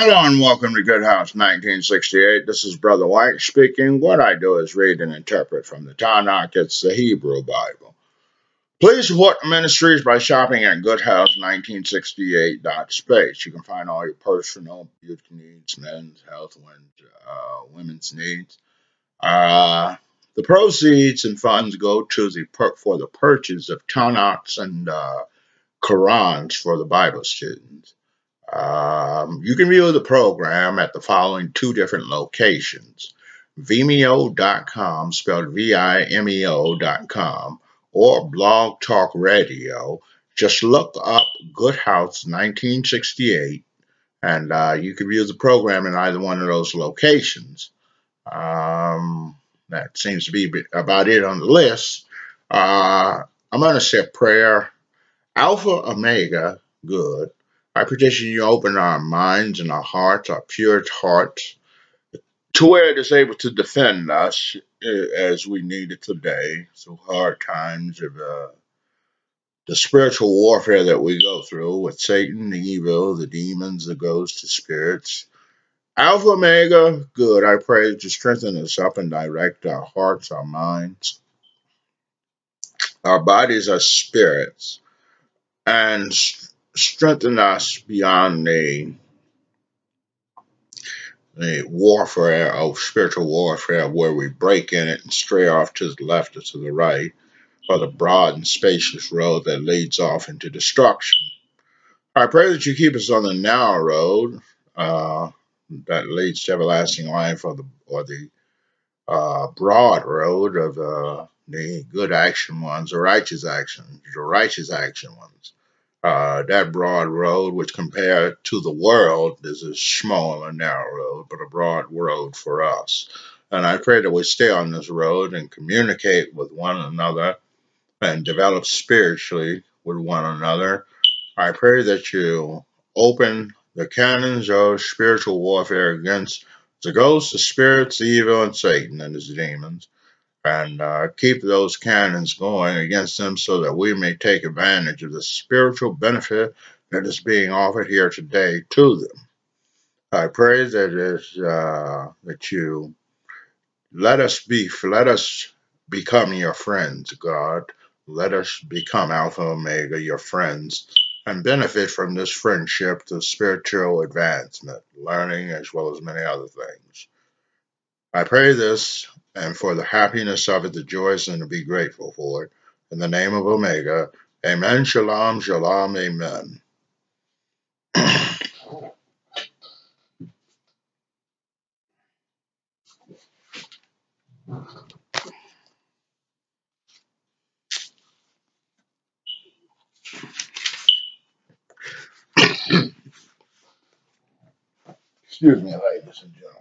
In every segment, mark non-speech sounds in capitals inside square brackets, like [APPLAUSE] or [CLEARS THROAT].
Hello and welcome to Good House 1968. This is Brother White speaking. What I do is read and interpret from the Tanakh. It's the Hebrew Bible. Please support the ministries by shopping at goodhouse1968.space. You can find all your personal beauty needs, men's health, uh, women's needs. Uh, the proceeds and funds go to the for the purchase of Tanakhs and uh, Qurans for the Bible students. Um, you can view the program at the following two different locations Vimeo.com, spelled V I M E O.com, or Blog Talk Radio. Just look up Good House 1968 and uh, you can view the program in either one of those locations. Um, that seems to be about it on the list. Uh, I'm going to say prayer. Alpha, Omega, good. I petition you open our minds and our hearts, our pure hearts, to where it is able to defend us eh, as we need it today through hard times of uh, the spiritual warfare that we go through with Satan, the evil, the demons, the ghosts, the spirits. Alpha Omega, good. I pray to strengthen us up and direct our hearts, our minds, our bodies, our spirits, and strengthen us beyond the, the warfare of spiritual warfare where we break in it and stray off to the left or to the right, or the broad and spacious road that leads off into destruction. I pray that you keep us on the narrow road uh, that leads to everlasting life, or the or the uh, broad road of uh, the good action ones, the righteous action, the righteous action ones. Uh, that broad road, which compared to the world is a small and narrow road, but a broad road for us. And I pray that we stay on this road and communicate with one another and develop spiritually with one another. I pray that you open the cannons of spiritual warfare against the ghosts, the spirits, the evil, and Satan and his demons and uh, keep those cannons going against them so that we may take advantage of the spiritual benefit that is being offered here today to them. I pray that is uh, that you let us be let us become your friends, God. Let us become Alpha Omega, your friends, and benefit from this friendship to spiritual advancement, learning, as well as many other things. I pray this and for the happiness of it, the joys, and to be grateful for it. In the name of Omega, Amen, Shalom, Shalom, Amen. Excuse me, ladies and gentlemen.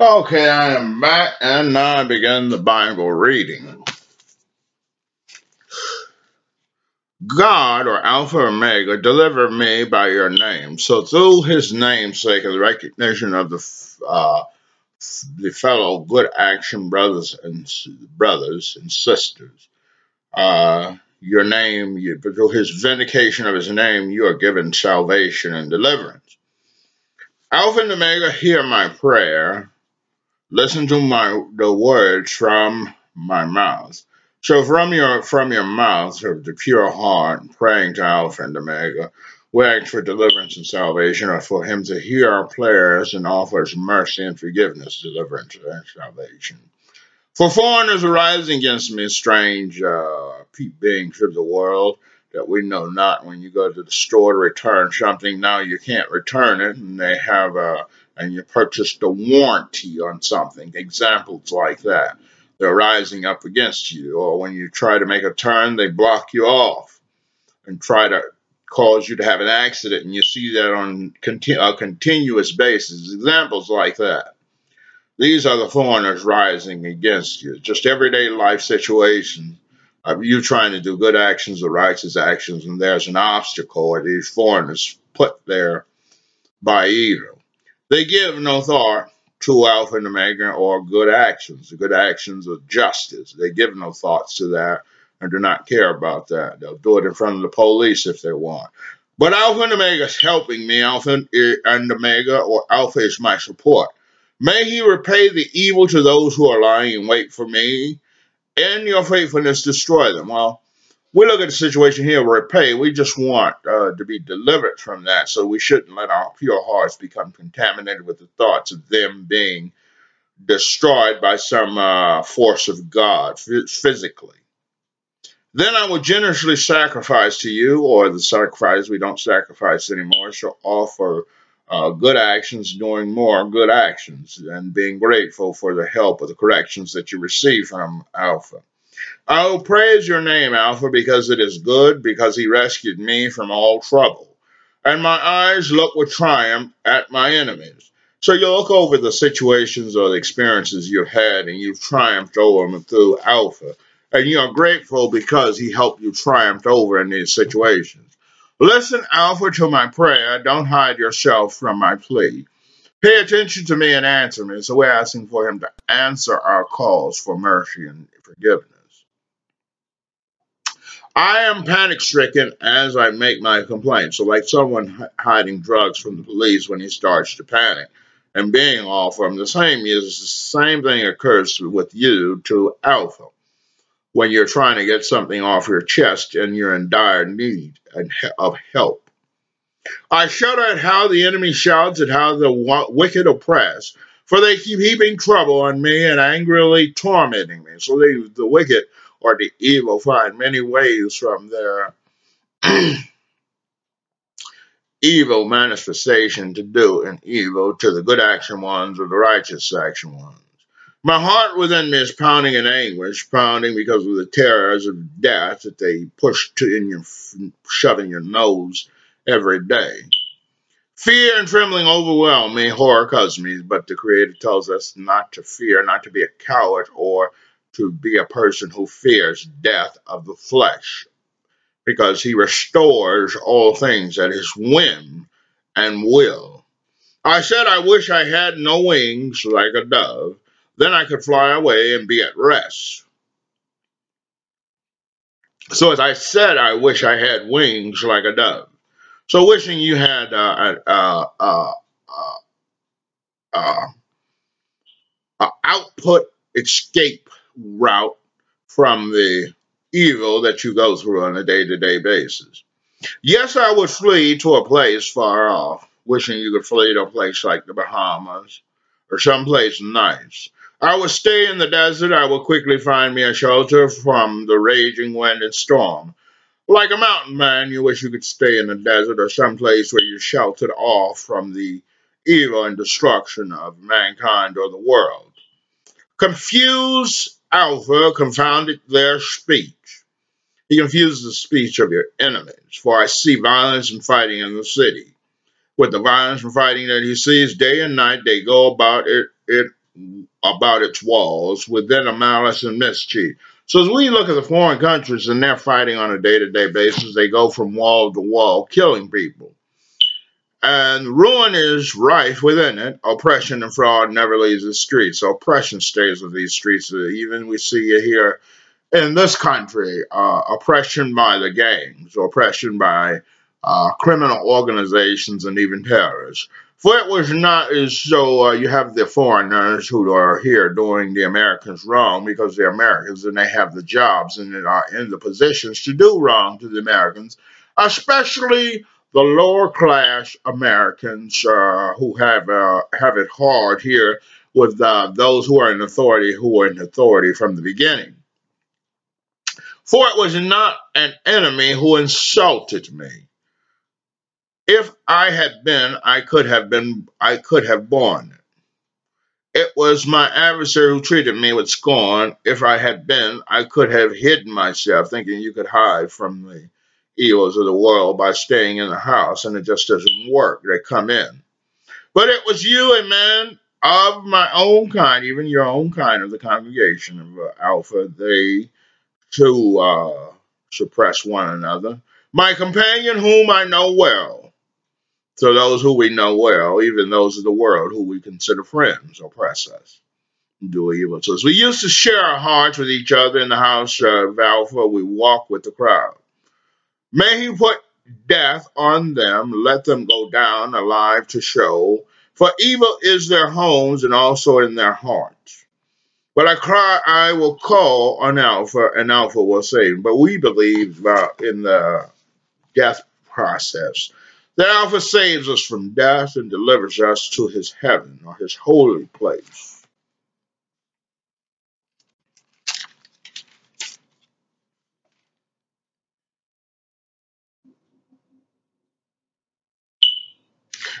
Okay, I am back and now I begin the Bible reading. God, or Alpha or Omega, deliver me by your name. So through his namesake and the recognition of the uh, the fellow good action brothers and brothers and sisters, uh, your name, you, through his vindication of his name, you are given salvation and deliverance. Alpha and Omega, hear my prayer. Listen to my the words from my mouth. So from your from your mouth of the pure heart, praying to Alpha and Omega, we ask for deliverance and salvation, or for him to hear our prayers and offer us mercy and forgiveness, deliverance and salvation. For foreigners arising against me, strange uh, beings of the world that we know not. When you go to the store to return something, now you can't return it, and they have a and you purchased a warranty on something. Examples like that. They're rising up against you, or when you try to make a turn, they block you off and try to cause you to have an accident, and you see that on conti- a continuous basis. Examples like that. These are the foreigners rising against you. Just everyday life situations of you trying to do good actions or righteous actions, and there's an obstacle or these foreigners put there by evil. They give no thought to Alpha and Omega or good actions, good actions of justice. They give no thoughts to that and do not care about that. They'll do it in front of the police if they want. But Alpha and Omega is helping me. Alpha and Omega, or Alpha is my support. May he repay the evil to those who are lying in wait for me, and your faithfulness destroy them. Well, we look at the situation here, where repay. We just want uh, to be delivered from that, so we shouldn't let our pure hearts become contaminated with the thoughts of them being destroyed by some uh, force of God physically. Then I will generously sacrifice to you, or the sacrifice we don't sacrifice anymore, shall offer uh, good actions, doing more good actions, and being grateful for the help of the corrections that you receive from Alpha. Will praise your name, Alpha, because it is good, because he rescued me from all trouble. And my eyes look with triumph at my enemies. So you look over the situations or the experiences you've had, and you've triumphed over them through Alpha. And you are grateful because he helped you triumph over in these situations. Listen, Alpha, to my prayer. Don't hide yourself from my plea. Pay attention to me and answer me. So we're asking for him to answer our calls for mercy and forgiveness. I am panic stricken as I make my complaint. So, like someone hiding drugs from the police when he starts to panic and being off from the same is the same thing occurs with you to Alpha when you're trying to get something off your chest and you're in dire need and of help. I shudder at how the enemy shouts at how the wicked oppress, for they keep heaping trouble on me and angrily tormenting me. So they, the wicked or the evil find many ways from their [CLEARS THROAT] evil manifestation to do an evil to the good action ones or the righteous action ones. My heart within me is pounding in anguish, pounding because of the terrors of death that they push to in your shove in your nose every day. Fear and trembling overwhelm me, horror causes me, but the Creator tells us not to fear, not to be a coward, or to be a person who fears death of the flesh, because He restores all things at His whim and will. I said, I wish I had no wings like a dove then I could fly away and be at rest. So, as I said, I wish I had wings like a dove. So, wishing you had uh, uh, uh, uh, uh output escape route from the evil that you go through on a day to day basis. Yes, I would flee to a place far off, wishing you could flee to a place like the Bahamas or someplace nice. I will stay in the desert. I will quickly find me a shelter from the raging wind and storm. Like a mountain man, you wish you could stay in the desert or some place where you're sheltered off from the evil and destruction of mankind or the world. Confuse Alpha confounded their speech. He confuses the speech of your enemies, for I see violence and fighting in the city. With the violence and fighting that he sees day and night, they go about it, it about its walls within a malice and mischief. So as we look at the foreign countries and they're fighting on a day-to-day basis, they go from wall to wall, killing people. And ruin is rife within it. Oppression and fraud never leaves the streets. Oppression stays with these streets. Even we see it here in this country, uh, oppression by the gangs, oppression by uh, criminal organizations, and even terrorists. For it was not as so uh, you have the foreigners who are here doing the Americans wrong because they're Americans and they have the jobs and are in the positions to do wrong to the Americans, especially the lower class Americans uh, who have uh, have it hard here with uh, those who are in authority who are in authority from the beginning. For it was not an enemy who insulted me. If I had been, I could have been, I could have borne it. It was my adversary who treated me with scorn. If I had been, I could have hidden myself, thinking you could hide from the evils of the world by staying in the house, and it just doesn't work. They come in. But it was you, a man of my own kind, even your own kind of the congregation of uh, Alpha, they to uh, suppress one another. My companion, whom I know well. So those who we know well, even those of the world who we consider friends, oppress us, do evil to us. We used to share our hearts with each other in the house of Alpha. We walk with the crowd. May he put death on them, let them go down alive to Sheol, for evil is their homes and also in their hearts. But I cry, I will call on Alpha, and Alpha will save. But we believe uh, in the death process that Alpha saves us from death and delivers us to his heaven or his holy place.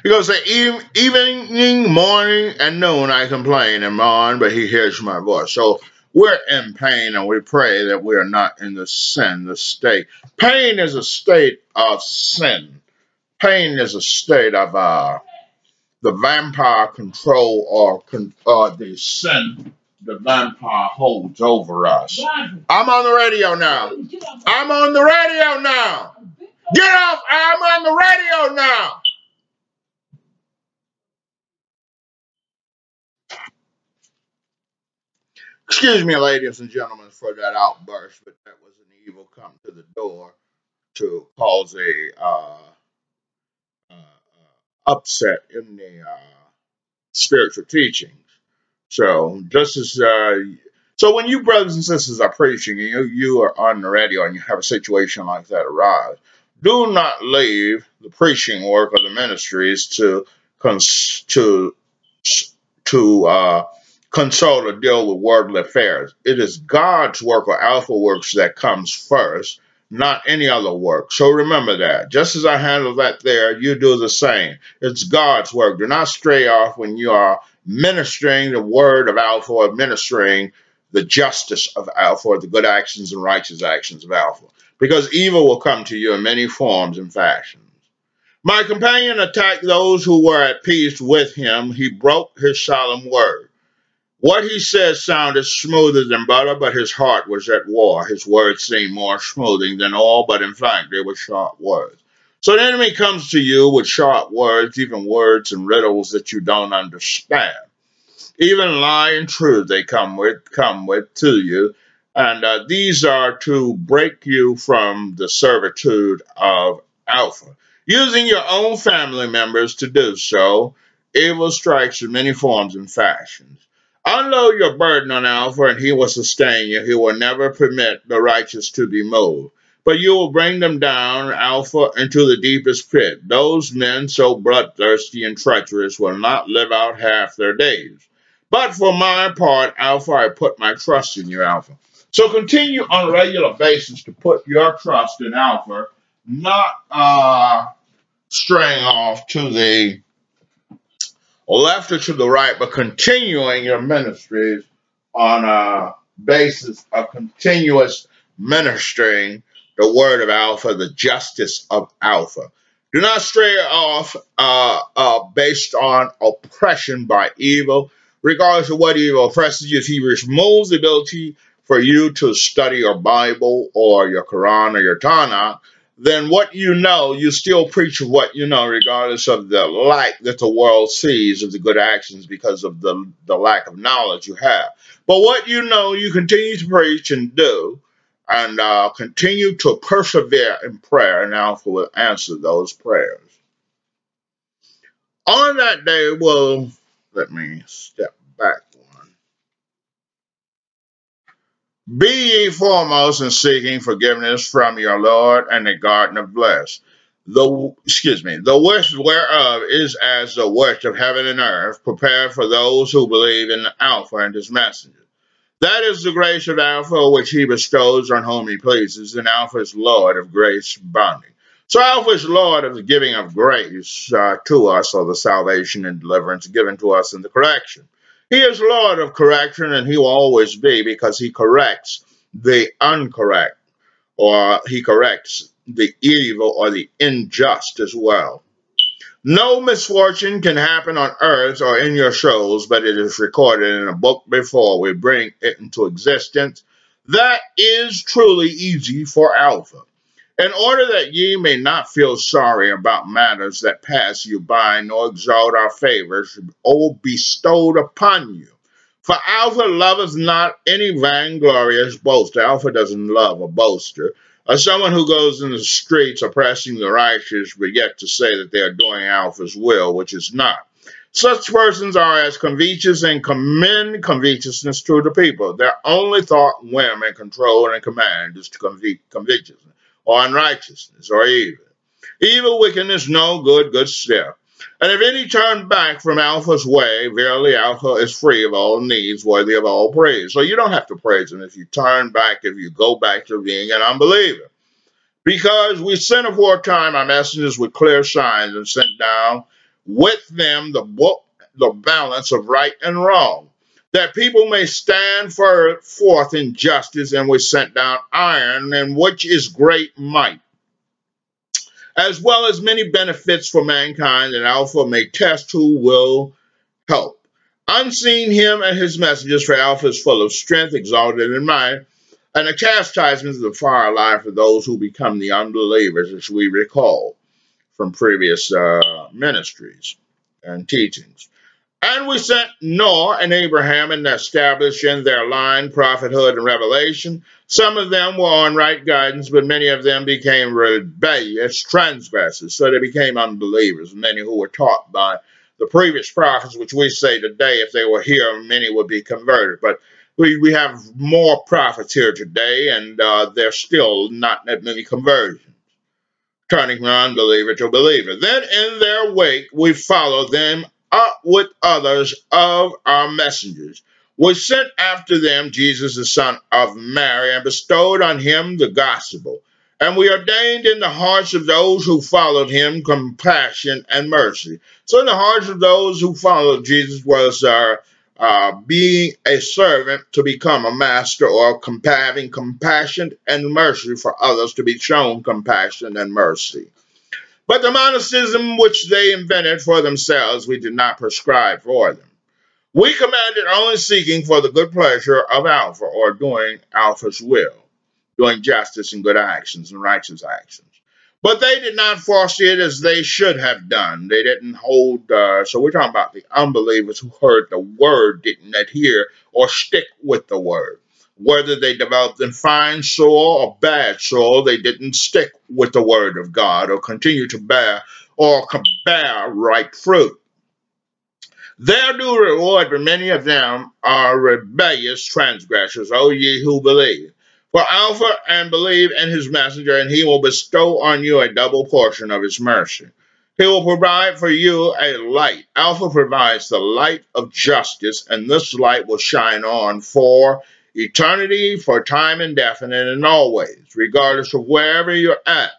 He goes, evening, morning, and noon I complain and mourn, but he hears my voice. So we're in pain and we pray that we are not in the sin, the state. Pain is a state of sin. Pain is a state of uh, the vampire control or con- uh, the sin the vampire holds over us. I'm on the radio now. I'm on the radio now. Get off. I'm on the radio now. Excuse me, ladies and gentlemen, for that outburst, but that was an evil come to the door to cause a uh, uh, uh, upset in the uh, spiritual teachings. So just as uh, so, when you brothers and sisters are preaching and you you are on the radio and you have a situation like that arise, do not leave the preaching work of the ministries to cons- to to consult or deal with worldly affairs. It is God's work or alpha works that comes first, not any other work. So remember that. Just as I handle that there, you do the same. It's God's work. Do not stray off when you are ministering the word of alpha or ministering the justice of alpha or the good actions and righteous actions of alpha. Because evil will come to you in many forms and fashions. My companion attacked those who were at peace with him. He broke his solemn word. What he said sounded smoother than butter, but his heart was at war. His words seemed more smoothing than all, but in fact they were sharp words. So the enemy comes to you with sharp words, even words and riddles that you don't understand. Even lie and truth they come with, come with to you. And uh, these are to break you from the servitude of Alpha using your own family members to do so. Evil strikes in many forms and fashions. Unload your burden on Alpha, and he will sustain you. He will never permit the righteous to be moved. But you will bring them down, Alpha, into the deepest pit. Those men so bloodthirsty and treacherous will not live out half their days. But for my part, Alpha, I put my trust in you, Alpha. So continue on a regular basis to put your trust in Alpha not uh, straying off to the left or to the right, but continuing your ministries on a basis of continuous ministering the word of Alpha, the justice of Alpha. Do not stray off uh, uh, based on oppression by evil. Regardless of what evil oppresses you, if he removes the ability for you to study your Bible or your Quran or your Tanakh, then what you know, you still preach what you know, regardless of the light that the world sees of the good actions because of the, the lack of knowledge you have. But what you know, you continue to preach and do, and uh, continue to persevere in prayer, and Alpha will answer those prayers. On that day, well, let me step back one. Be ye foremost in seeking forgiveness from your Lord and the garden of bless. The excuse me, the wish whereof is as the wish of heaven and earth, prepared for those who believe in Alpha and his messenger. That is the grace of Alpha which he bestows on whom he pleases, and Alpha is Lord of grace bounty. So Alpha is Lord of the giving of grace uh, to us, or the salvation and deliverance given to us in the correction. He is Lord of correction, and he will always be because he corrects the uncorrect, or he corrects the evil or the unjust as well. No misfortune can happen on earth or in your souls, but it is recorded in a book before we bring it into existence. That is truly easy for Alpha. In order that ye may not feel sorry about matters that pass you by, nor exalt our favors, all bestowed upon you. For Alpha loveth not any vainglorious boast. Alpha doesn't love a boaster or someone who goes in the streets oppressing the righteous, but yet to say that they are doing Alpha's will, which is not. Such persons are as covetous and commend covetousness to the people. Their only thought, whim, and control and command is to covet covetousness, or unrighteousness, or evil. Evil wickedness, no good, good step. And if any turn back from Alpha's way, verily Alpha is free of all needs, worthy of all praise. So you don't have to praise him if you turn back, if you go back to being an unbeliever. Because we sent aforetime our messengers with clear signs and sent down with them the book, the balance of right and wrong, that people may stand for, forth in justice, and we sent down iron, and which is great might as well as many benefits for mankind, and Alpha may test who will help. Unseen him and his messengers for Alpha is full of strength, exalted in mind, and the chastisement of the fire alive for those who become the unbelievers, as we recall from previous uh, ministries and teachings. And we sent Noah and Abraham and established in their line prophethood and revelation. Some of them were on right guidance, but many of them became rebellious transgressors. So they became unbelievers. Many who were taught by the previous prophets, which we say today, if they were here, many would be converted. But we, we have more prophets here today, and uh, there's still not that many conversions turning from unbeliever to believer. Then in their wake we follow them up with others of our messengers. We sent after them Jesus, the son of Mary, and bestowed on him the gospel. And we ordained in the hearts of those who followed him compassion and mercy. So, in the hearts of those who followed Jesus was uh, being a servant to become a master, or having compassion and mercy for others to be shown compassion and mercy. But the monasticism which they invented for themselves, we did not prescribe for them. We commanded only seeking for the good pleasure of Alpha, or doing Alpha's will, doing justice and good actions and righteous actions. But they did not foresee it as they should have done. They didn't hold, uh, so we're talking about the unbelievers who heard the word, didn't adhere or stick with the word whether they developed in fine soil or bad soil, they didn't stick with the word of God or continue to bear or bear ripe fruit. Their due reward for many of them are rebellious transgressors, O ye who believe. For Alpha and believe in his messenger, and he will bestow on you a double portion of his mercy. He will provide for you a light. Alpha provides the light of justice, and this light will shine on for eternity for time indefinite and always, regardless of wherever you're at,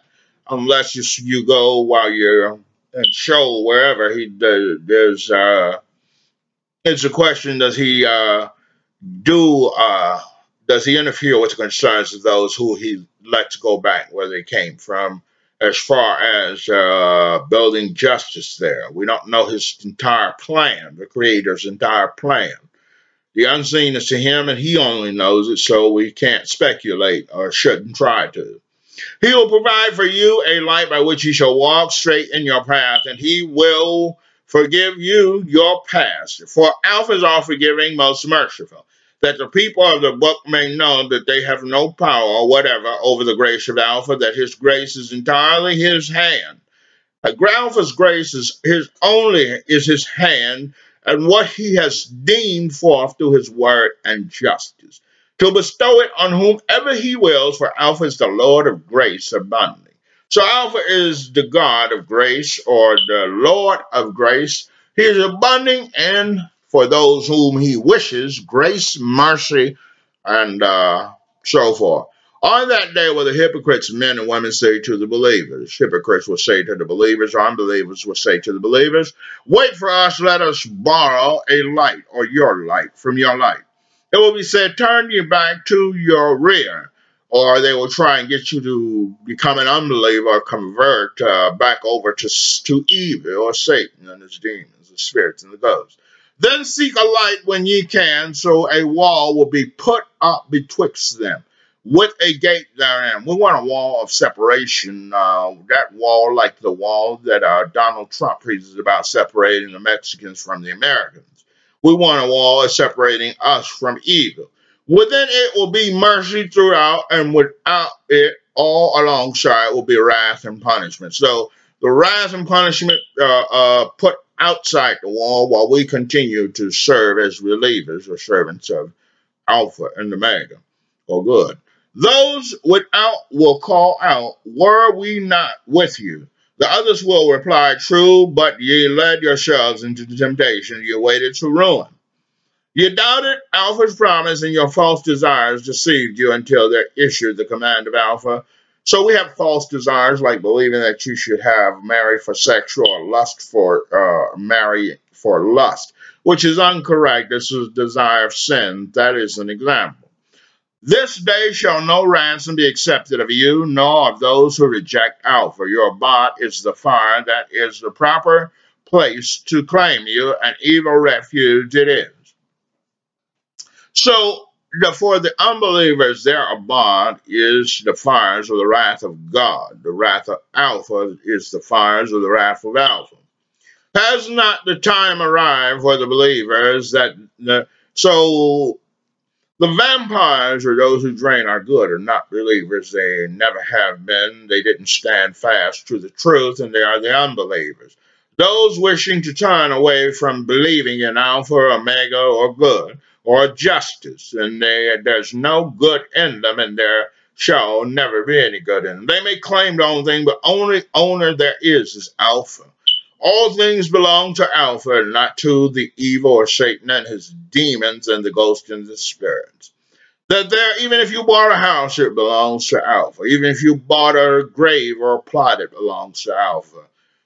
unless you, you go while you're in show wherever he there's uh it's a question does he uh do uh does he interfere with the concerns of those who he lets go back where they came from as far as uh, building justice there. We don't know his entire plan, the creator's entire plan. The unseen is to him, and he only knows it, so we can't speculate or shouldn't try to. He will provide for you a light by which you shall walk straight in your path, and he will forgive you your past. For Alpha is all forgiving, most merciful. that the people of the book may know that they have no power whatever over the grace of Alpha, that his grace is entirely his hand. Alpha's grace is his only is his hand and what he has deemed forth through his word and justice, to bestow it on whomever he wills, for Alpha is the Lord of grace abundantly. So Alpha is the God of grace or the Lord of grace. He is abundant and for those whom he wishes, grace, mercy, and uh, so forth. On that day will the hypocrites, men and women, say to the believers, hypocrites will say to the believers, or unbelievers will say to the believers, Wait for us, let us borrow a light, or your light, from your light. It will be said, Turn you back to your rear, or they will try and get you to become an unbeliever convert uh, back over to, to evil or Satan and his demons, the spirits and the ghosts. Then seek a light when ye can, so a wall will be put up betwixt them with a gate therein. We want a wall of separation. Uh, that wall, like the wall that uh, Donald Trump preaches about separating the Mexicans from the Americans. We want a wall of separating us from evil. Within it will be mercy throughout, and without it, all alongside will be wrath and punishment. So the wrath and punishment uh, uh, put outside the wall while we continue to serve as relievers or servants of Alpha and Omega, or good. Those without will call out, Were we not with you? The others will reply, True, but ye led yourselves into the temptation, ye waited to ruin. You doubted Alpha's promise, and your false desires deceived you until there issued the command of Alpha. So we have false desires, like believing that you should have marry for sexual or lust for uh, marry for lust, which is incorrect. This is desire of sin. That is an example. This day shall no ransom be accepted of you, nor of those who reject Alpha. Your bot is the fire that is the proper place to claim you, an evil refuge it is. So, the, for the unbelievers, their abode is the fires of the wrath of God. The wrath of Alpha is the fires of the wrath of Alpha. Has not the time arrived for the believers that the, so the vampires, or those who drain our good, are not believers. They never have been. They didn't stand fast to the truth, and they are the unbelievers. Those wishing to turn away from believing in Alpha, Omega, or good, or justice, and they, there's no good in them, and there shall never be any good in them. They may claim the own thing, but only owner there is is Alpha. All things belong to Alpha, not to the evil or Satan and his demons and the ghosts and the spirits. That there, even if you bought a house, it belongs to Alpha. Even if you bought a grave or a plot, it belongs to Alpha.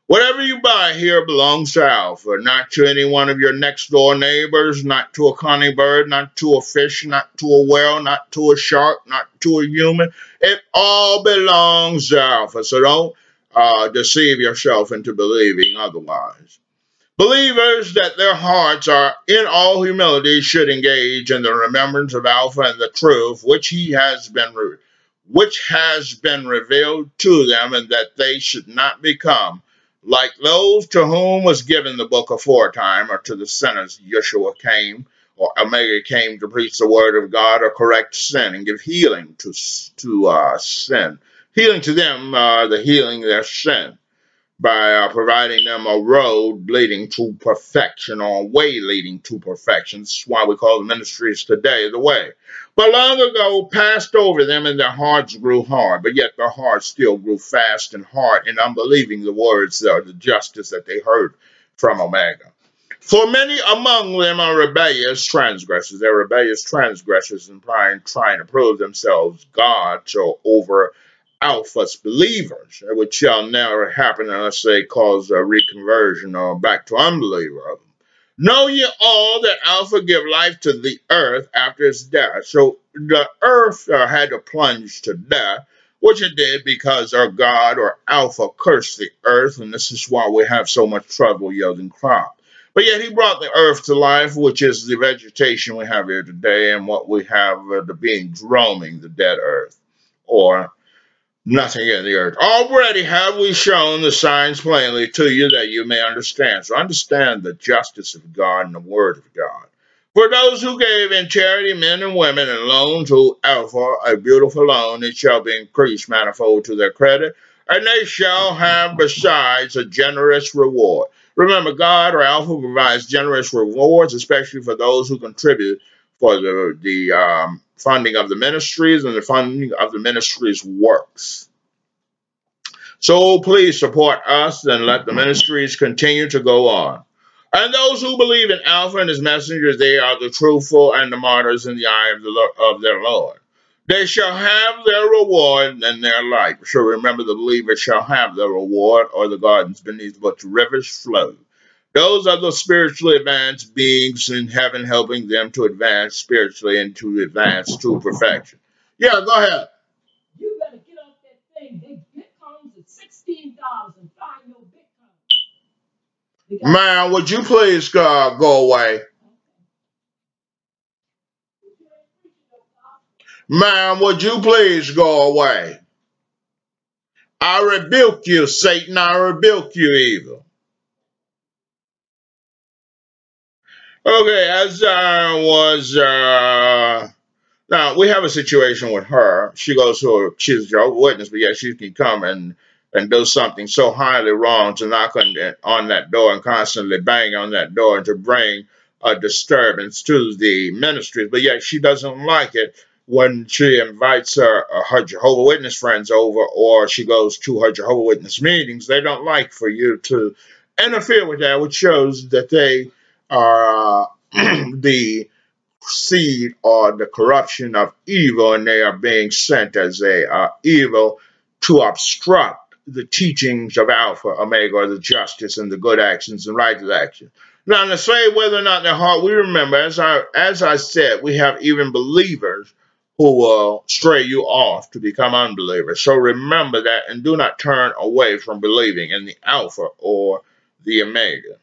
Whatever you buy here belongs to Alpha, not to any one of your next door neighbors, not to a conny bird, not to a fish, not to a whale, not to a shark, not to a human. It all belongs to Alpha. So don't uh, deceive yourself into believing otherwise. Believers that their hearts are in all humility should engage in the remembrance of Alpha and the truth which he has been which has been revealed to them, and that they should not become like those to whom was given the book aforetime, or to the sinners Yeshua came, or Omega came to preach the word of God, or correct sin and give healing to to uh, sin healing to them, uh, the healing their sin by uh, providing them a road leading to perfection or a way leading to perfection. That's why we call the ministries today the way. But long ago passed over them and their hearts grew hard, but yet their hearts still grew fast and hard in unbelieving the words or the justice that they heard from Omega. For many among them are rebellious transgressors. They're rebellious transgressors and trying, trying to prove themselves God so over Alpha's believers, which shall never happen unless they cause a reconversion or back to unbeliever of them. Know ye all that Alpha give life to the earth after its death. So the earth uh, had to plunge to death, which it did because our God or Alpha cursed the earth, and this is why we have so much trouble yielding crop. But yet he brought the earth to life, which is the vegetation we have here today, and what we have uh, the beings roaming the dead earth, or nothing in the earth. Already have we shown the signs plainly to you that you may understand. So understand the justice of God and the word of God. For those who gave in charity, men and women, and loan to Alpha, a beautiful loan, it shall be increased manifold to their credit, and they shall have besides a generous reward. Remember, God or Alpha provides generous rewards, especially for those who contribute for the, the um, funding of the ministries and the funding of the ministries' works. So please support us and let the ministries continue to go on. And those who believe in Alpha and his messengers, they are the truthful and the martyrs in the eye of, the, of their Lord. They shall have their reward and their light. So remember, the believer shall have their reward, or the gardens beneath which rivers flow. Those are the spiritually advanced beings in heaven, helping them to advance spiritually and to advance to perfection. Yeah, go ahead. You better get off that thing. They bitcoins at sixteen thousand. Find your bitcoin. Man, would you please uh, go away? Man, would you please go away? I rebuke you, Satan. I rebuke you, evil. Okay, as I was uh, now we have a situation with her. She goes to a, she's a Jehovah's Witness, but yet she can come and and do something so highly wrong to knock on that, on that door and constantly bang on that door and to bring a disturbance to the ministries. But yet she doesn't like it when she invites her, uh, her Jehovah Witness friends over or she goes to her Jehovah Witness meetings. They don't like for you to interfere with that, which shows that they uh, [CLEARS THROAT] the seed or the corruption of evil, and they are being sent as a uh, evil to obstruct the teachings of Alpha, Omega, the justice and the good actions and righteous actions. Now, to say whether or not they're hard, we remember, as I as I said, we have even believers who will stray you off to become unbelievers. So remember that, and do not turn away from believing in the Alpha or the Omega.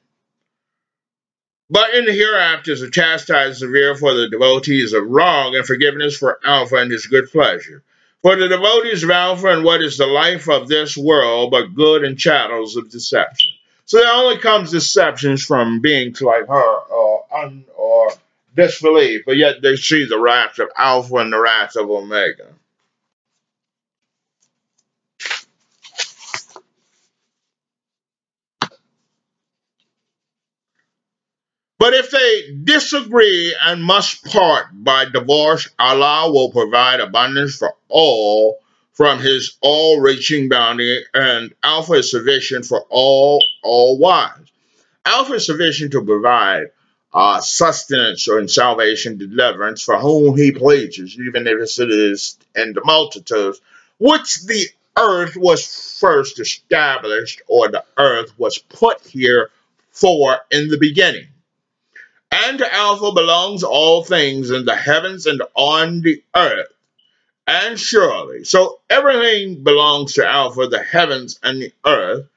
But in the hereafter to chastise severe for the devotees of wrong and forgiveness for Alpha and his good pleasure. For the devotees of Alpha and what is the life of this world but good and chattels of deception. So there only comes deceptions from beings like her or un, or disbelief, but yet they see the wrath of Alpha and the wrath of Omega. But if they disagree and must part by divorce, Allah will provide abundance for all from his all reaching bounty, and Alpha is sufficient for all, all wise. Alpha is sufficient to provide uh, sustenance and salvation, deliverance for whom he pleases, even if it is in the multitudes, which the earth was first established, or the earth was put here for in the beginning. And to Alpha belongs all things in the heavens and on the earth. And surely, so everything belongs to Alpha, the heavens and the earth,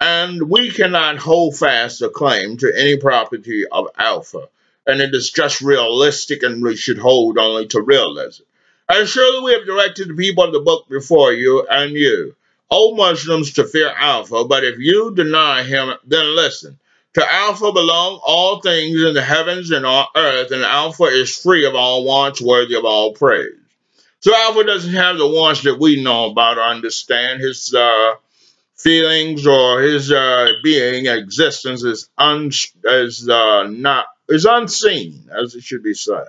and we cannot hold fast a claim to any property of Alpha. And it is just realistic, and we should hold only to realism. And surely we have directed the people of the book before you and you, O Muslims, to fear Alpha, but if you deny him, then listen. To Alpha belong all things in the heavens and on earth, and Alpha is free of all wants, worthy of all praise. So Alpha doesn't have the wants that we know about or understand. His uh, feelings or his uh, being, existence is un- is uh, not is unseen, as it should be said.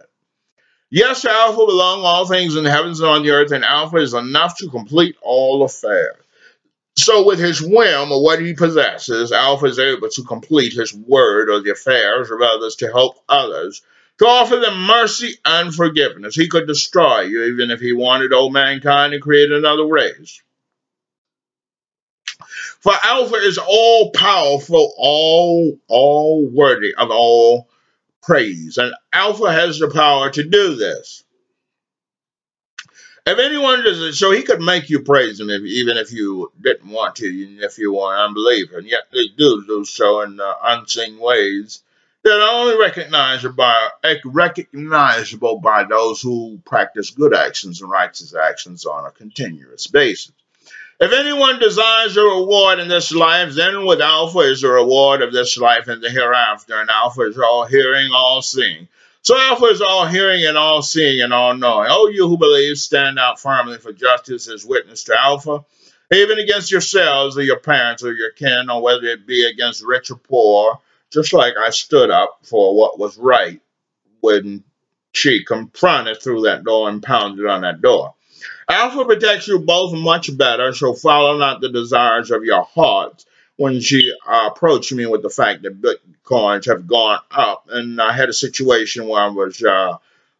Yes, to Alpha belong all things in the heavens and on the earth, and Alpha is enough to complete all affairs. So, with his whim or what he possesses, Alpha is able to complete his word or the affairs of others to help others, to offer them mercy and forgiveness. He could destroy you even if he wanted all mankind and create another race. For Alpha is all powerful, all all worthy of all praise, and Alpha has the power to do this. If anyone does it, so he could make you praise him if, even if you didn't want to, if you were an unbeliever. And yet they do do so in uh, unseen ways that are only recognizable by, recognizable by those who practice good actions and righteous actions on a continuous basis. If anyone desires a reward in this life, then with Alpha is the reward of this life and the hereafter. And Alpha is all hearing, all seeing. So Alpha is all hearing and all seeing and all knowing. Oh, you who believe, stand out firmly for justice as witness to Alpha, even against yourselves or your parents or your kin, or whether it be against rich or poor, just like I stood up for what was right when she confronted through that door and pounded on that door. Alpha protects you both much better, so follow not the desires of your hearts. When she uh, approached me with the fact that bitcoins have gone up, and I had a situation where I was uh,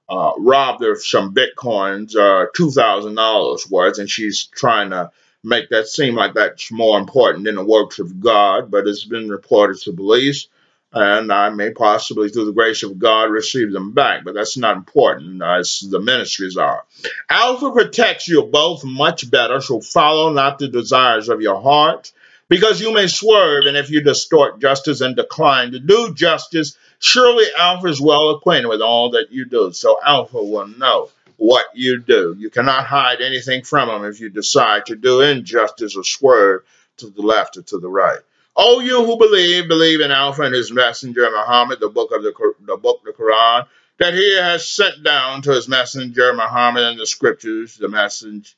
uh, robbed of some bitcoins, uh, two thousand dollars worth, and she's trying to make that seem like that's more important than the works of God, but it's been reported to police and I may possibly, through the grace of God, receive them back. But that's not important as the ministries are. Alpha protects you both much better, so follow not the desires of your heart, because you may swerve, and if you distort justice and decline to do justice, surely Alpha is well acquainted with all that you do. So Alpha will know what you do. You cannot hide anything from him if you decide to do injustice or swerve to the left or to the right. Oh, you who believe, believe in Alpha and his messenger Muhammad, the book of the, the book, the Quran, that he has sent down to his messenger Muhammad and the scriptures, the message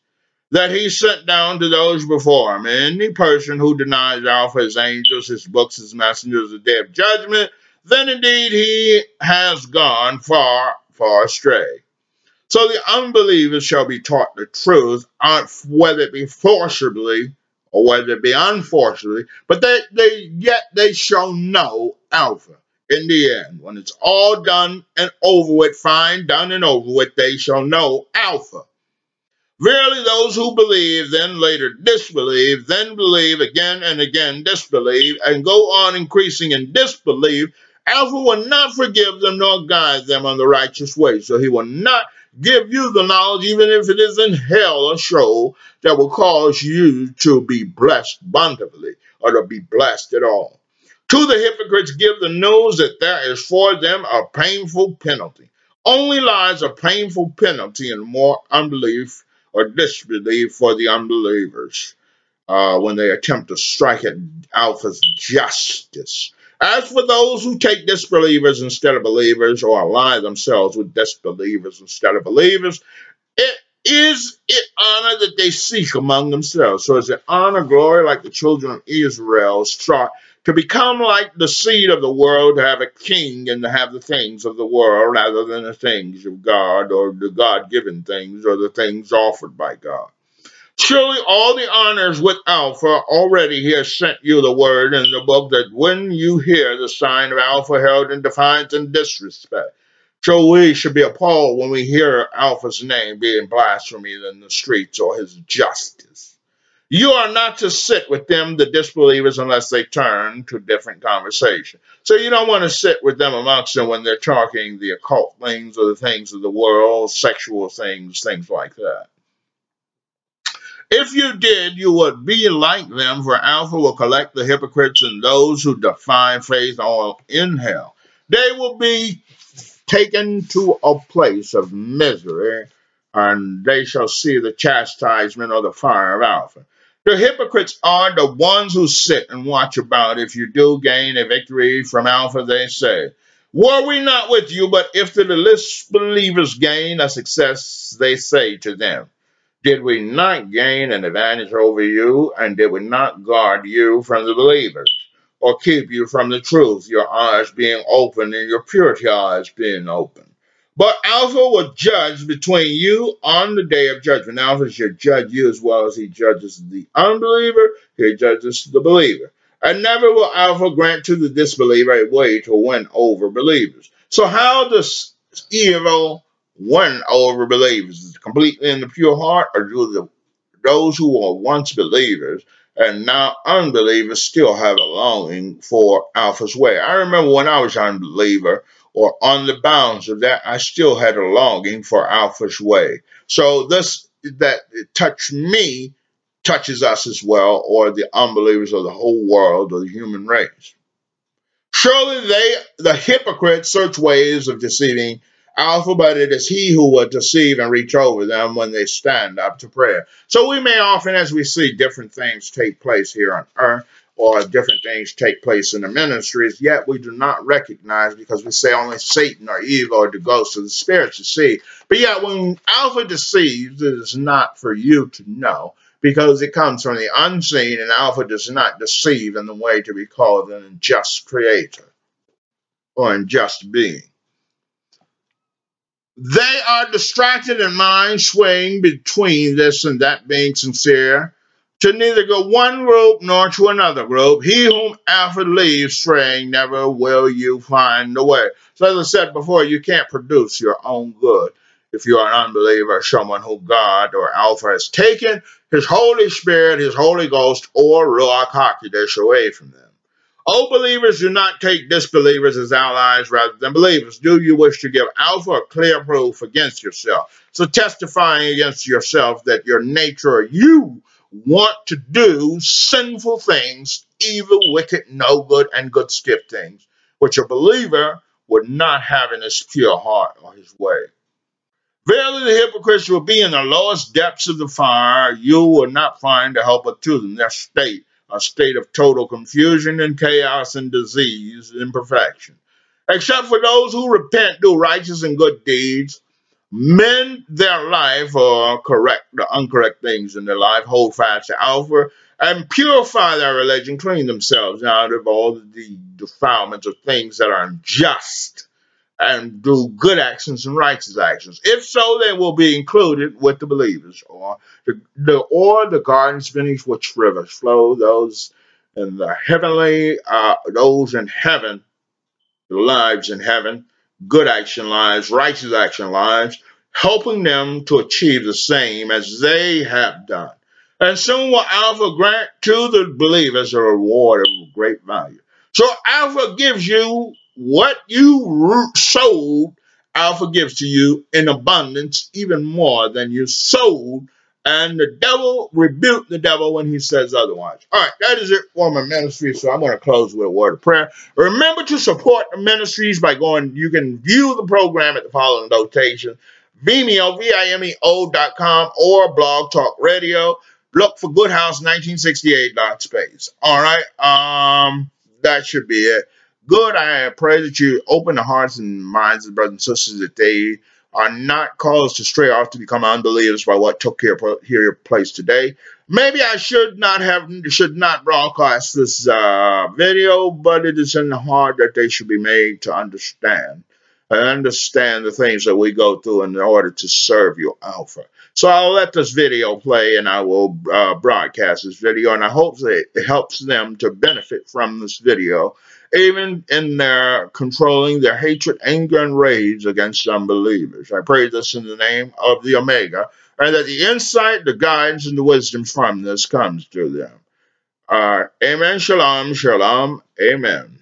that he sent down to those before him. Any person who denies Alpha, his angels, his books, his messengers, the day of judgment, then indeed he has gone far, far astray. So the unbelievers shall be taught the truth, whether it be forcibly or whether it be unfortunately, but they, they yet they shall know Alpha in the end. When it's all done and over with, fine, done and over with, they shall know Alpha. Verily, those who believe, then later disbelieve, then believe again and again, disbelieve, and go on increasing in disbelief, Alpha will not forgive them nor guide them on the righteous way. So he will not give you the knowledge, even if it is in hell, a show that will cause you to be blessed abundantly or to be blessed at all. To the hypocrites, give the news that there is for them a painful penalty. Only lies a painful penalty and more unbelief or disbelief for the unbelievers uh, when they attempt to strike at Alpha's justice. As for those who take disbelievers instead of believers or ally themselves with disbelievers instead of believers, it is it honor that they seek among themselves. So is it honor, glory, like the children of Israel sought to become like the seed of the world, to have a king and to have the things of the world rather than the things of God or the God given things or the things offered by God. Surely all the honors with Alpha already he has sent you the word in the book that when you hear the sign of Alpha held in defiance and disrespect, so we should be appalled when we hear Alpha's name being blasphemed in the streets or his justice. You are not to sit with them, the disbelievers, unless they turn to different conversation. So you don't want to sit with them amongst them when they're talking the occult things or the things of the world, sexual things, things like that. If you did, you would be like them, for Alpha will collect the hypocrites and those who defy faith all in hell. They will be taken to a place of misery, and they shall see the chastisement of the fire of Alpha. The hypocrites are the ones who sit and watch about. If you do gain a victory from Alpha, they say, Were we not with you? But if the disbelievers gain a success, they say to them, did we not gain an advantage over you, and did we not guard you from the believers, or keep you from the truth, your eyes being open and your purity eyes being open? But Alpha will judge between you on the day of judgment. Alpha shall judge you as well as he judges the unbeliever, he judges the believer. And never will Alpha grant to the disbeliever a way to win over believers. So, how does evil win over believers, Is completely in the pure heart, or do the those who were once believers and now unbelievers still have a longing for Alpha's way. I remember when I was an unbeliever or on the bounds of that, I still had a longing for Alpha's way. So this that touched me touches us as well, or the unbelievers of the whole world or the human race. Surely they, the hypocrites, search ways of deceiving Alpha, but it is he who will deceive and reach over them when they stand up to prayer. So we may often, as we see different things take place here on earth, or different things take place in the ministries, yet we do not recognize because we say only Satan or evil or the ghosts of the spirits to see. But yet, when Alpha deceives, it is not for you to know because it comes from the unseen, and Alpha does not deceive in the way to be called an unjust creator or unjust being. They are distracted in mind, swaying between this and that being sincere to neither go one group nor to another group. He whom Alpha leaves straying, never will you find the way. So as I said before, you can't produce your own good if you are an unbeliever, someone who God or Alpha has taken his Holy Spirit, his Holy Ghost, or Ruach HaKodesh away from them. Oh, believers, do not take disbelievers as allies rather than believers. Do you wish to give Alpha a clear proof against yourself? So testifying against yourself that your nature you want to do sinful things, evil, wicked, no good, and good skip things, which a believer would not have in his pure heart or his way. Verily, the hypocrites will be in the lowest depths of the fire. You will not find a helper to them. Their state, a state of total confusion and chaos and disease and imperfection. Except for those who repent, do righteous and good deeds, mend their life or correct the incorrect things in their life, hold fast to Alpha, and purify their religion, clean themselves out of all the defilements of things that are unjust, and do good actions and righteous actions. If so, they will be included with the believers, or the, the or the gardens beneath which rivers flow, those in the heavenly, uh, those in heaven, the lives in heaven good action lives, righteous action lives, helping them to achieve the same as they have done. And soon will Alpha grant to the believers a reward of great value. So Alpha gives you what you sowed, Alpha gives to you in abundance, even more than you sowed and the devil rebuked the devil when he says otherwise. All right, that is it for my ministry. So I'm going to close with a word of prayer. Remember to support the ministries by going, you can view the program at the following location Vimeo, V-I-M-E-O dot com or Blog Talk Radio. Look for Good House 1968 dot space. All right, um, that should be it. Good. I pray that you open the hearts and minds of brothers and sisters that they are not caused to stray off to become unbelievers by what took here, here place today. Maybe I should not have should not broadcast this uh, video, but it is in the heart that they should be made to understand and understand the things that we go through in order to serve you, Alpha. So I'll let this video play and I will uh, broadcast this video, and I hope that it helps them to benefit from this video even in their controlling their hatred, anger, and rage against unbelievers. I pray this in the name of the Omega, and that the insight, the guidance, and the wisdom from this comes to them. Uh, amen. Shalom. Shalom. Amen.